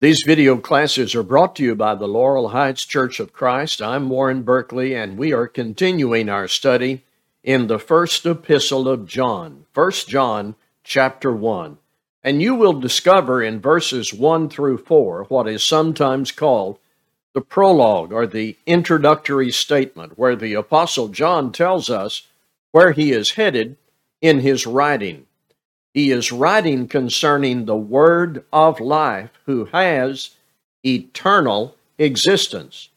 These video classes are brought to you by the Laurel Heights Church of Christ. I'm Warren Berkeley, and we are continuing our study in the first epistle of John, 1 John chapter 1. And you will discover in verses 1 through 4 what is sometimes called the prologue or the introductory statement, where the Apostle John tells us where he is headed in his writing. He is writing concerning the Word of life who has eternal existence.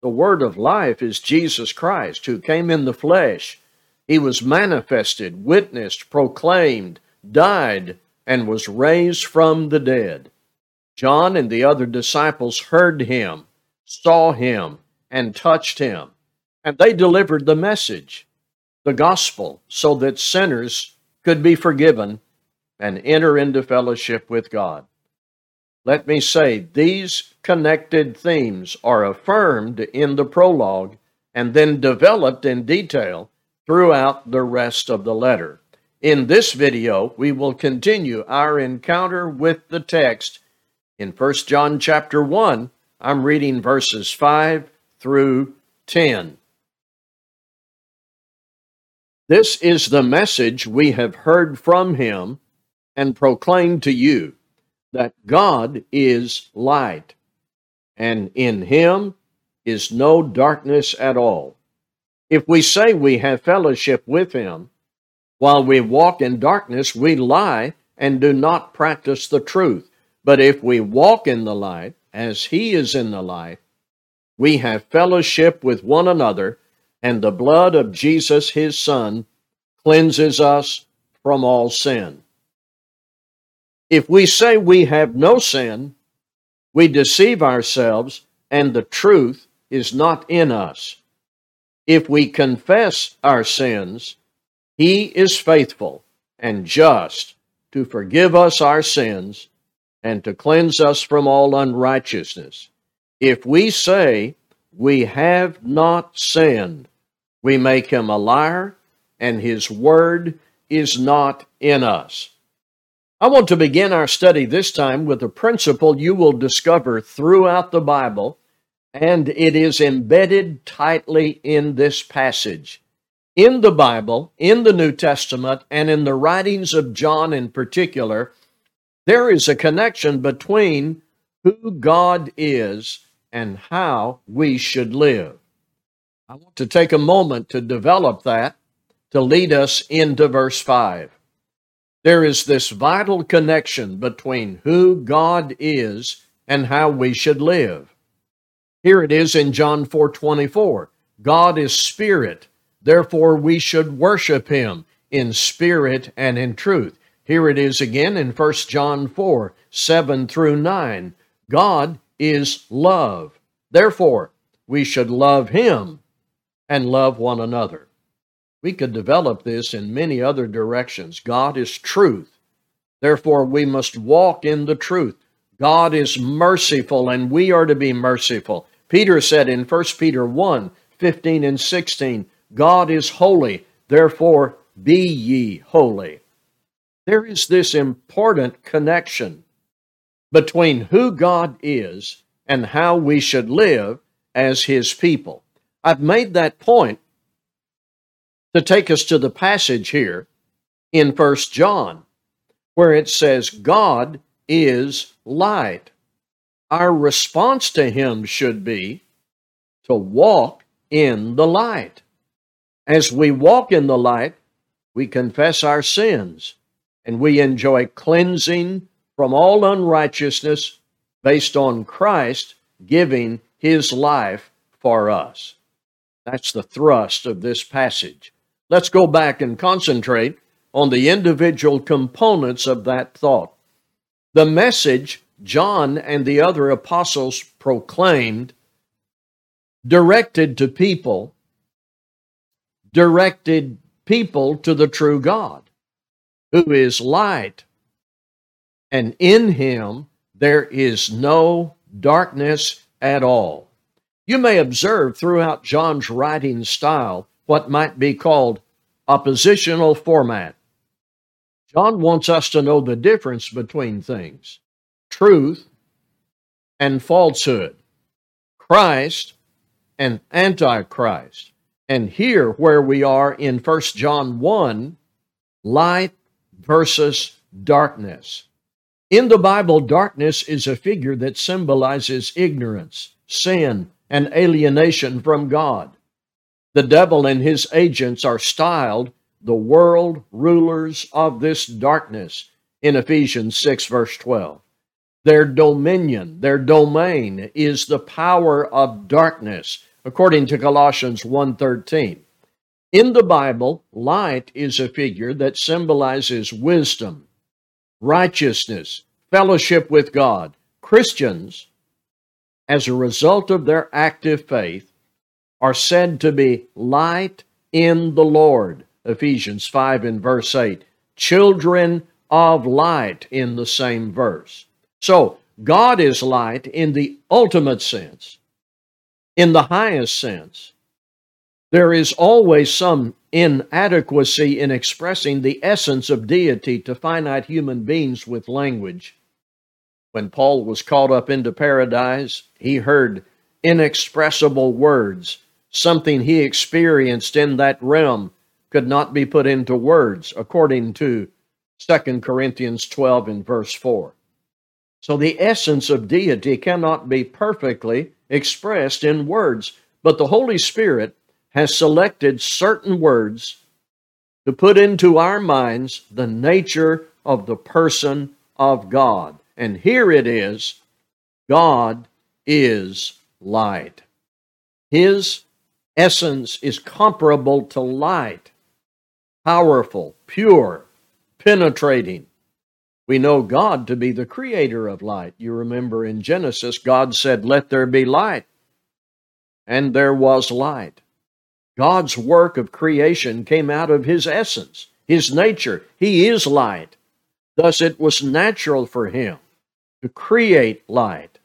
The Word of life is Jesus Christ who came in the flesh. He was manifested, witnessed, proclaimed, died, and was raised from the dead. John and the other disciples heard him, saw him, and touched him, and they delivered the message, the gospel, so that sinners could be forgiven and enter into fellowship with God. Let me say, these connected themes are affirmed in the prologue and then developed in detail throughout the rest of the letter. In this video, we will continue our encounter with the text in 1 John chapter 1. I'm reading verses 5 through 10. This is the message we have heard from him and proclaimed to you that God is light, and in him is no darkness at all. If we say we have fellowship with him, while we walk in darkness, we lie and do not practice the truth. But if we walk in the light, as he is in the light, we have fellowship with one another and the blood of Jesus, his Son, cleanses us from all sin. If we say we have no sin, we deceive ourselves, and the truth is not in us. If we confess our sins, he is faithful and just to forgive us our sins and to cleanse us from all unrighteousness. If we say we have not sinned, we make him a liar, and his word is not in us. I want to begin our study this time with a principle you will discover throughout the Bible, and it is embedded tightly in this passage. In the Bible, in the New Testament, and in the writings of John in particular, there is a connection between who God is and how we should live. I want to take a moment to develop that to lead us into verse 5. There is this vital connection between who God is and how we should live. Here it is in John 4:24. God is spirit, therefore we should worship him in spirit and in truth. Here it is again in 1 John 4, 7 through 9. God is love. Therefore, we should love him and love one another. We could develop this in many other directions. God is truth. Therefore, we must walk in the truth. God is merciful, and we are to be merciful. Peter said in 1 Peter 1 15 and 16, God is holy, therefore be ye holy. There is this important connection between who God is and how we should live as His people. I've made that point to take us to the passage here in First John, where it says, God is light. Our response to Him should be to walk in the light. As we walk in the light, we confess our sins and we enjoy cleansing from all unrighteousness based on Christ giving his life for us. That's the thrust of this passage. Let's go back and concentrate on the individual components of that thought. The message John and the other apostles proclaimed, directed to people, directed people to the true God, who is light, and in him there is no darkness at all. You may observe throughout John's writing style what might be called oppositional format. John wants us to know the difference between things truth and falsehood, Christ and Antichrist. And here, where we are in 1 John 1, light versus darkness. In the Bible, darkness is a figure that symbolizes ignorance, sin, and alienation from God. The devil and his agents are styled the world rulers of this darkness in Ephesians 6, verse 12. Their dominion, their domain is the power of darkness, according to Colossians 1:13. In the Bible, light is a figure that symbolizes wisdom, righteousness, fellowship with God. Christians, as a result of their active faith, are said to be light in the Lord. Ephesians 5 and verse 8. Children of light in the same verse. So, God is light in the ultimate sense, in the highest sense. There is always some inadequacy in expressing the essence of deity to finite human beings with language. When Paul was caught up into paradise, he heard inexpressible words. Something he experienced in that realm could not be put into words, according to 2 Corinthians 12 and verse 4. So the essence of deity cannot be perfectly expressed in words, but the Holy Spirit has selected certain words to put into our minds the nature of the person of God. And here it is God is light. His essence is comparable to light, powerful, pure, penetrating. We know God to be the creator of light. You remember in Genesis, God said, Let there be light. And there was light. God's work of creation came out of his essence, his nature. He is light. Thus, it was natural for him to create light.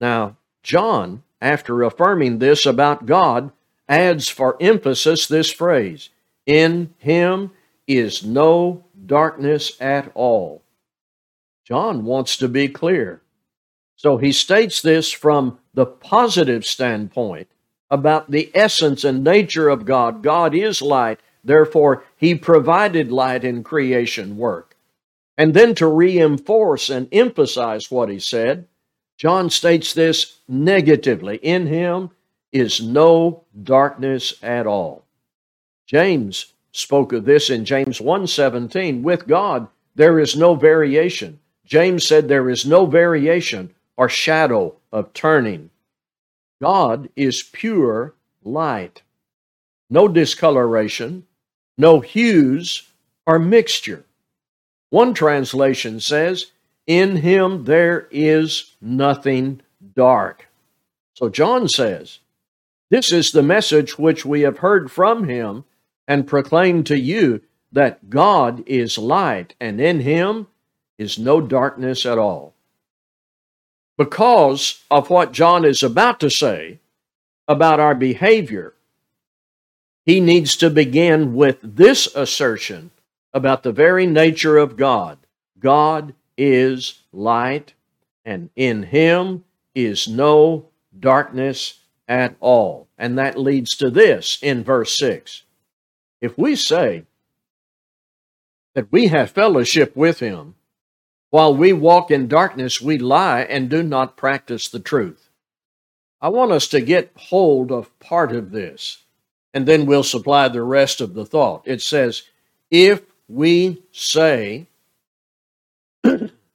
Now, John, after affirming this about God, adds for emphasis this phrase In him is no darkness at all. John wants to be clear. So he states this from the positive standpoint about the essence and nature of God. God is light, therefore, he provided light in creation work. And then to reinforce and emphasize what he said, John states this negatively In him is no darkness at all. James spoke of this in James 1:17 with God there is no variation. James said there is no variation or shadow of turning. God is pure light. No discoloration, no hues or mixture. One translation says, In him there is nothing dark. So John says, This is the message which we have heard from him and proclaim to you that God is light, and in him is no darkness at all. Because of what John is about to say about our behavior, he needs to begin with this assertion about the very nature of God. God is light, and in him is no darkness at all. And that leads to this in verse 6. If we say that we have fellowship with him, while we walk in darkness, we lie and do not practice the truth. I want us to get hold of part of this, and then we'll supply the rest of the thought. It says, If we say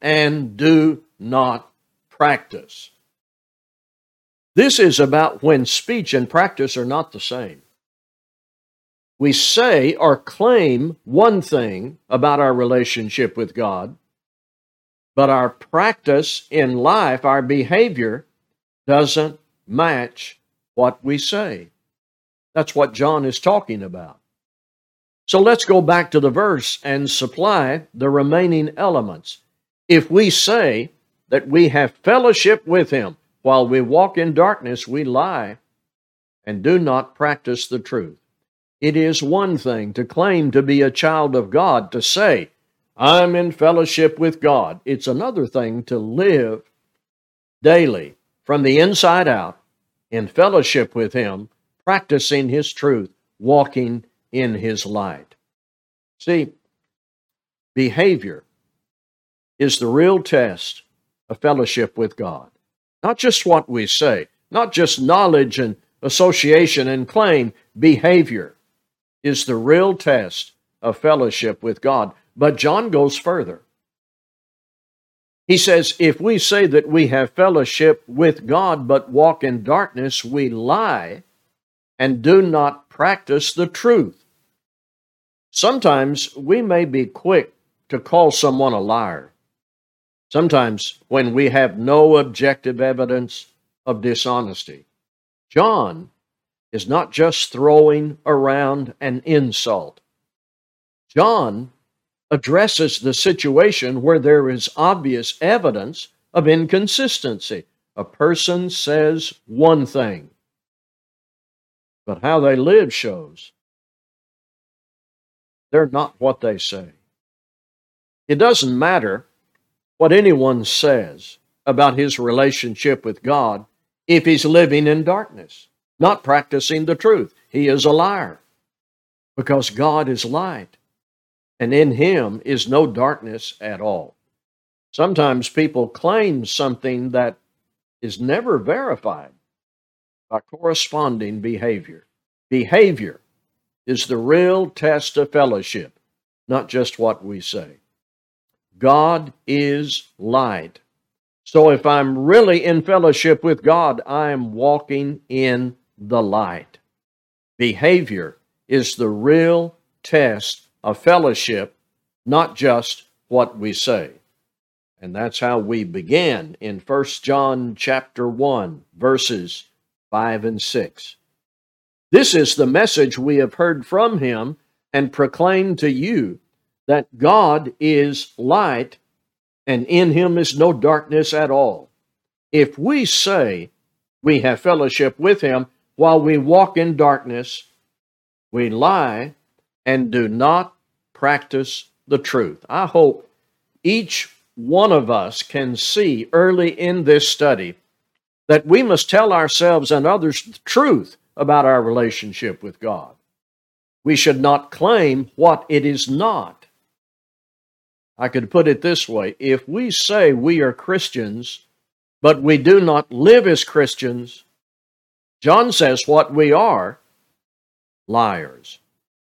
and do not practice. This is about when speech and practice are not the same. We say or claim one thing about our relationship with God, but our practice in life, our behavior, doesn't match what we say. That's what John is talking about. So let's go back to the verse and supply the remaining elements. If we say that we have fellowship with him while we walk in darkness, we lie and do not practice the truth. It is one thing to claim to be a child of God, to say, I'm in fellowship with God. It's another thing to live daily from the inside out in fellowship with Him, practicing His truth, walking in His light. See, behavior is the real test of fellowship with God. Not just what we say, not just knowledge and association and claim, behavior is the real test of fellowship with God. But John goes further. He says, if we say that we have fellowship with God but walk in darkness, we lie and do not practice the truth. Sometimes we may be quick to call someone a liar. Sometimes when we have no objective evidence of dishonesty. John is not just throwing around an insult. John addresses the situation where there is obvious evidence of inconsistency. A person says one thing, but how they live shows they're not what they say. It doesn't matter what anyone says about his relationship with God if he's living in darkness, not practicing the truth. He is a liar because God is light and in him is no darkness at all. Sometimes people claim something that is never verified by corresponding behavior. Behavior is the real test of fellowship, not just what we say. God is light. So if I'm really in fellowship with God, I am walking in the light. Behavior is the real test of fellowship, not just what we say. And that's how we began in 1 John chapter 1 verses 5 and 6. This is the message we have heard from him and proclaimed to you that God is light and in him is no darkness at all. If we say we have fellowship with him while we walk in darkness, we lie and do not practice the truth. I hope each one of us can see early in this study that we must tell ourselves and others the truth about our relationship with God. We should not claim what it is not. I could put it this way if we say we are Christians, but we do not live as Christians, John says what we are liars.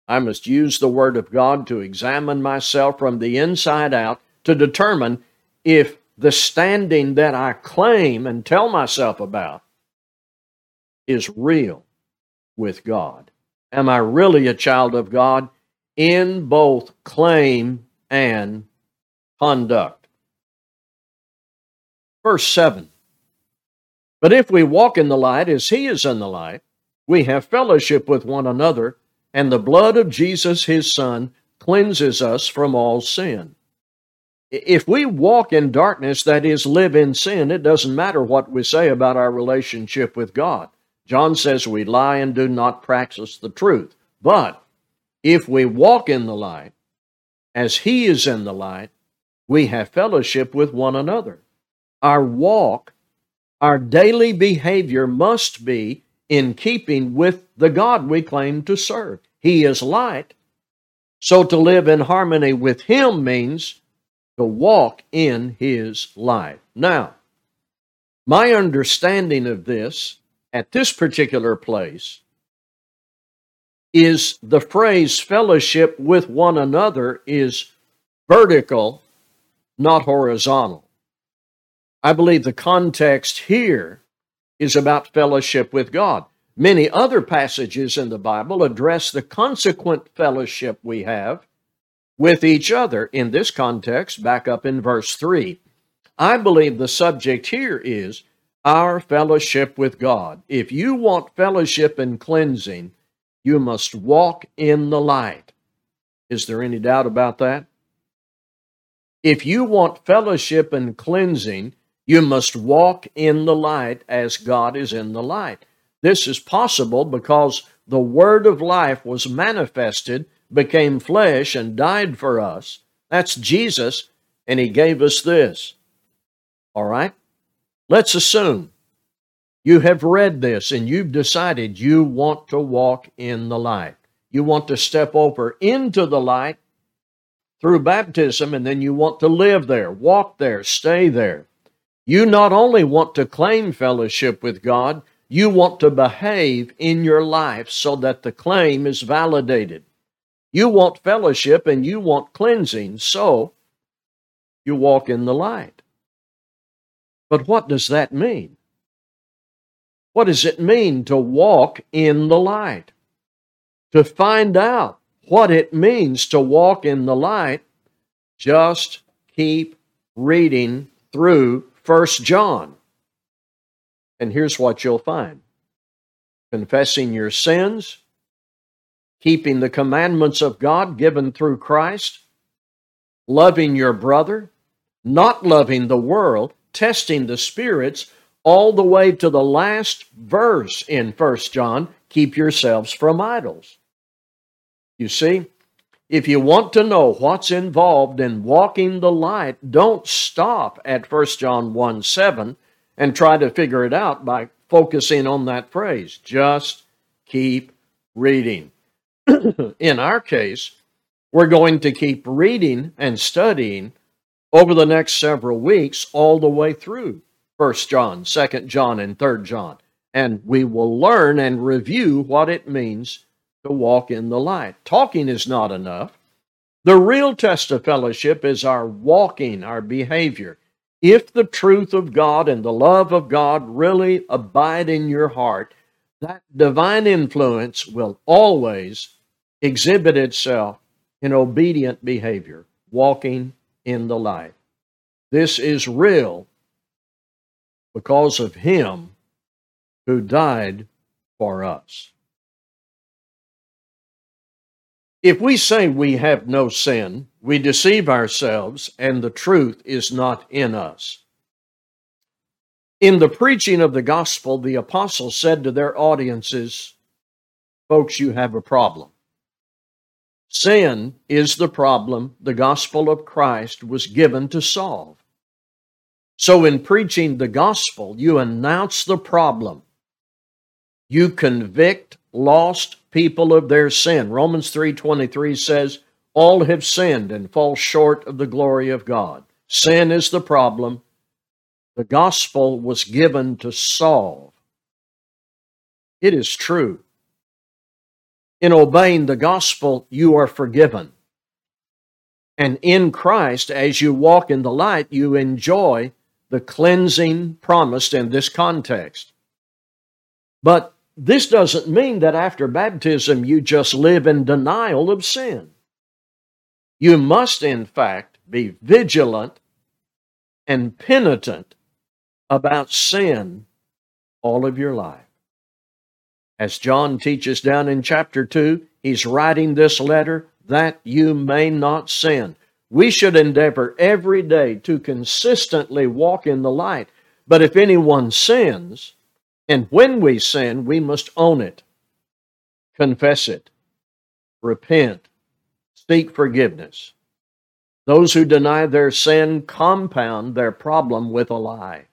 I must use the Word of God to examine myself from the inside out to determine if the standing that I claim and tell myself about is real with God. Am I really a child of God in both claim and conduct? Verse 7 But if we walk in the light as He is in the light, we have fellowship with one another and the blood of Jesus, his Son, cleanses us from all sin. If we walk in darkness, that is, live in sin, it doesn't matter what we say about our relationship with God. John says we lie and do not practice the truth. But if we walk in the light, as he is in the light, we have fellowship with one another. Our walk, our daily behavior must be in keeping with the God we claim to serve. He is light. So to live in harmony with Him means to walk in His light. Now, my understanding of this at this particular place is the phrase fellowship with one another is vertical, not horizontal. I believe the context here is about fellowship with God. Many other passages in the Bible address the consequent fellowship we have with each other. In this context, back up in verse 3, I believe the subject here is our fellowship with God. If you want fellowship and cleansing, you must walk in the light. Is there any doubt about that? If you want fellowship and cleansing, you must walk in the light as God is in the light. This is possible because the Word of life was manifested, became flesh, and died for us. That's Jesus, and He gave us this. All right? Let's assume you have read this and you've decided you want to walk in the light. You want to step over into the light through baptism, and then you want to live there, walk there, stay there. You not only want to claim fellowship with God, you want to behave in your life so that the claim is validated. You want fellowship and you want cleansing, so you walk in the light. But what does that mean? What does it mean to walk in the light? To find out what it means to walk in the light, just keep reading through First John. And here's what you'll find confessing your sins, keeping the commandments of God given through Christ, loving your brother, not loving the world, testing the spirits, all the way to the last verse in First John keep yourselves from idols. You see, if you want to know what's involved in walking the light, don't stop at 1 John 1 7 and try to figure it out by focusing on that phrase. Just keep reading. in our case, we're going to keep reading and studying over the next several weeks all the way through 1 John, 2 John, and 3 John. And we will learn and review what it means to walk in the light. Talking is not enough. The real test of fellowship is our walking, our behavior. If the truth of God and the love of God really abide in your heart, that divine influence will always exhibit itself in obedient behavior, walking in the light. This is real because of Him who died for us. If we say we have no sin, we deceive ourselves and the truth is not in us. In the preaching of the gospel, the apostles said to their audiences, Folks, you have a problem. Sin is the problem the gospel of Christ was given to solve. So, in preaching the gospel, you announce the problem. You convict lost people of their sin. Romans 3:23 says, "All have sinned and fall short of the glory of God." Sin is the problem the gospel was given to solve. It is true. In obeying the gospel, you are forgiven. And in Christ, as you walk in the light, you enjoy the cleansing promised in this context. But this doesn't mean that after baptism you just live in denial of sin. You must, in fact, be vigilant and penitent about sin all of your life. As John teaches down in chapter 2, he's writing this letter that you may not sin. We should endeavor every day to consistently walk in the light. But if anyone sins, and when we sin, we must own it, confess it, repent, seek forgiveness. Those who deny their sin compound their problem with a lie.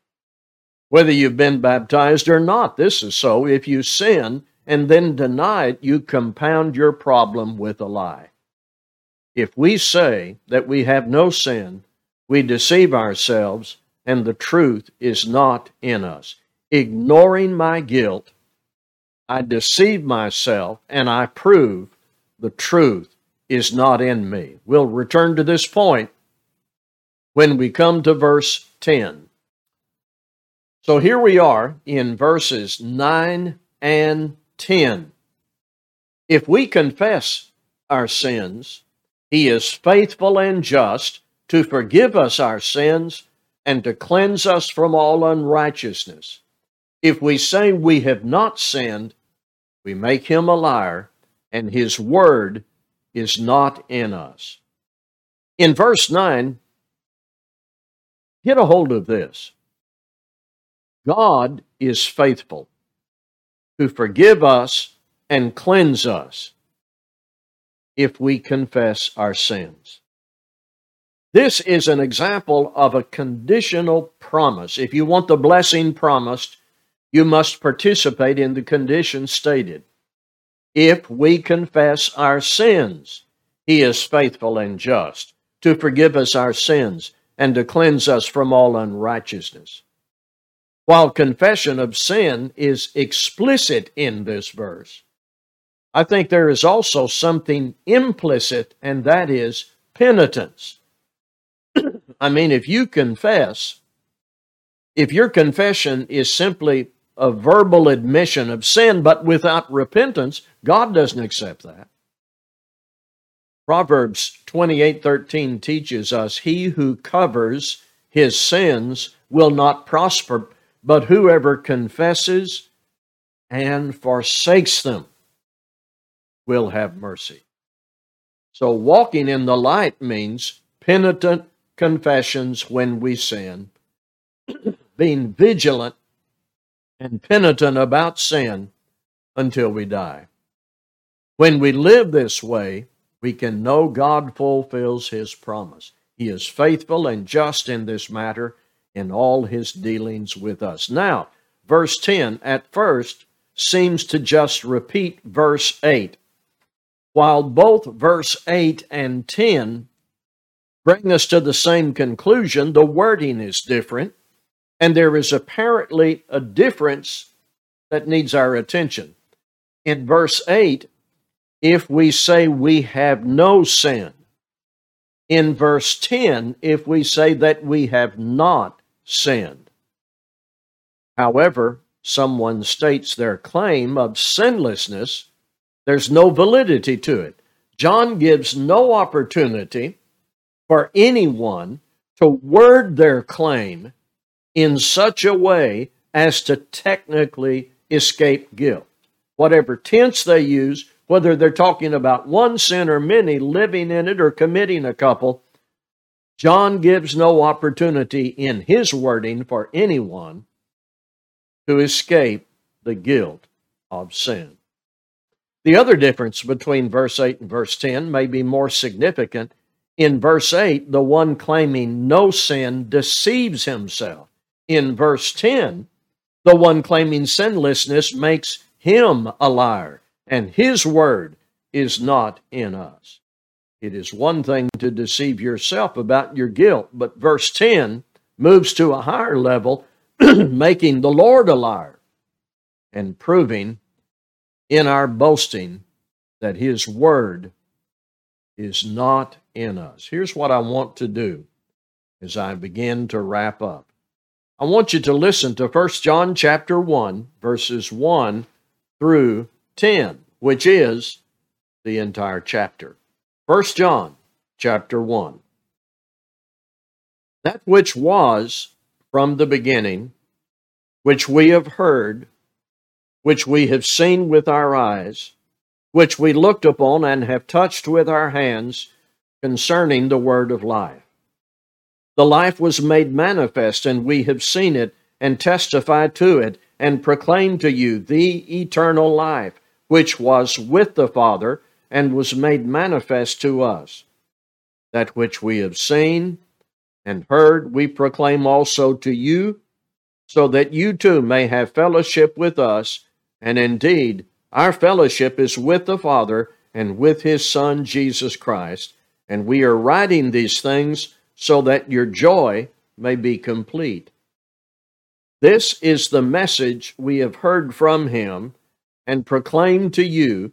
Whether you've been baptized or not, this is so. If you sin and then deny it, you compound your problem with a lie. If we say that we have no sin, we deceive ourselves and the truth is not in us ignoring my guilt, I deceive myself and I prove the truth is not in me. We'll return to this point when we come to verse 10. So here we are in verses 9 and 10. If we confess our sins, he is faithful and just to forgive us our sins and to cleanse us from all unrighteousness. If we say we have not sinned, we make him a liar, and his word is not in us. In verse 9, get a hold of this God is faithful to forgive us and cleanse us if we confess our sins. This is an example of a conditional promise. If you want the blessing promised, you must participate in the conditions stated. If we confess our sins, he is faithful and just to forgive us our sins and to cleanse us from all unrighteousness. While confession of sin is explicit in this verse, I think there is also something implicit, and that is penitence. I mean, if you confess, if your confession is simply a verbal admission of sin, but without repentance, God doesn't accept that. Proverbs 28:13 teaches us, "He who covers his sins will not prosper, but whoever confesses and forsakes them will have mercy." So walking in the light means penitent confessions when we sin, being vigilant and penitent about sin until we die. When we live this way, we can know God fulfills his promise. He is faithful and just in this matter in all his dealings with us. Now, verse 10 at first seems to just repeat verse 8. While both verse 8 and 10 bring us to the same conclusion, the wording is different, and there is apparently a difference that needs our attention. In verse 8, if we say we have no sin. In verse 10, if we say that we have not sinned. However, someone states their claim of sinlessness, there's no validity to it. John gives no opportunity for anyone to word their claim in such a way as to technically escape guilt. Whatever tense they use, whether they're talking about one sin or many, living in it or committing a couple, John gives no opportunity in his wording for anyone to escape the guilt of sin. The other difference between verse 8 and verse 10 may be more significant. In verse 8, the one claiming no sin deceives himself. In verse 10, the one claiming sinlessness makes him a liar and his word is not in us. It is one thing to deceive yourself about your guilt, but verse 10 moves to a higher level, making the Lord a liar and proving in our boasting that his word is not in us. Here's what I want to do as I begin to wrap up. I want you to listen to 1 John chapter 1 verses 1 through 10, which is the entire chapter. 1 John chapter 1. That which was from the beginning, which we have heard, which we have seen with our eyes, which we looked upon and have touched with our hands concerning the word of life. The life was made manifest, and we have seen it and testified to it and proclaimed to you the eternal life which was with the Father and was made manifest to us. That which we have seen and heard, we proclaim also to you, so that you too may have fellowship with us. And indeed, our fellowship is with the Father and with his Son, Jesus Christ. And we are writing these things so that your joy may be complete. This is the message we have heard from him and proclaimed to you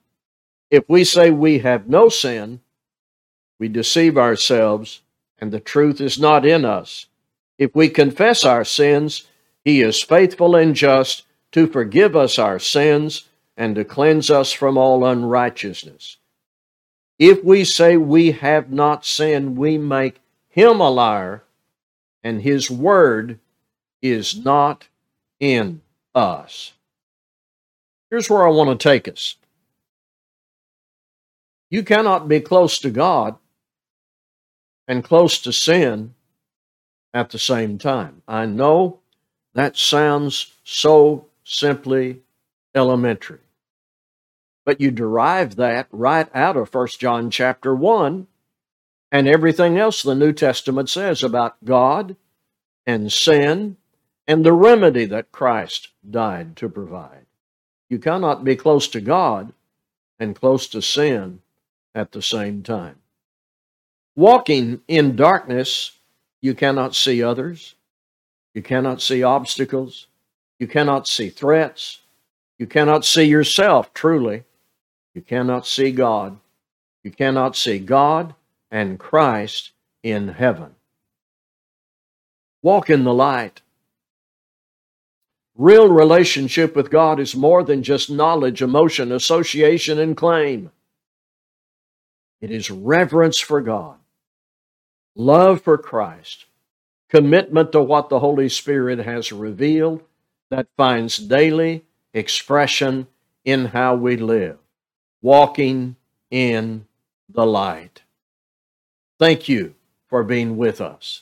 If we say we have no sin, we deceive ourselves, and the truth is not in us. If we confess our sins, he is faithful and just to forgive us our sins and to cleanse us from all unrighteousness. If we say we have not sinned, we make him a liar, and his word is not in us. Here's where I want to take us. You cannot be close to God and close to sin at the same time. I know that sounds so simply elementary. But you derive that right out of 1 John chapter 1 and everything else the New Testament says about God and sin and the remedy that Christ died to provide. You cannot be close to God and close to sin at the same time. Walking in darkness, you cannot see others. You cannot see obstacles. You cannot see threats. You cannot see yourself truly. You cannot see God. You cannot see God and Christ in heaven. Walk in the light. Real relationship with God is more than just knowledge, emotion, association, and claim. It is reverence for God, love for Christ, commitment to what the Holy Spirit has revealed that finds daily expression in how we live, walking in the light. Thank you for being with us.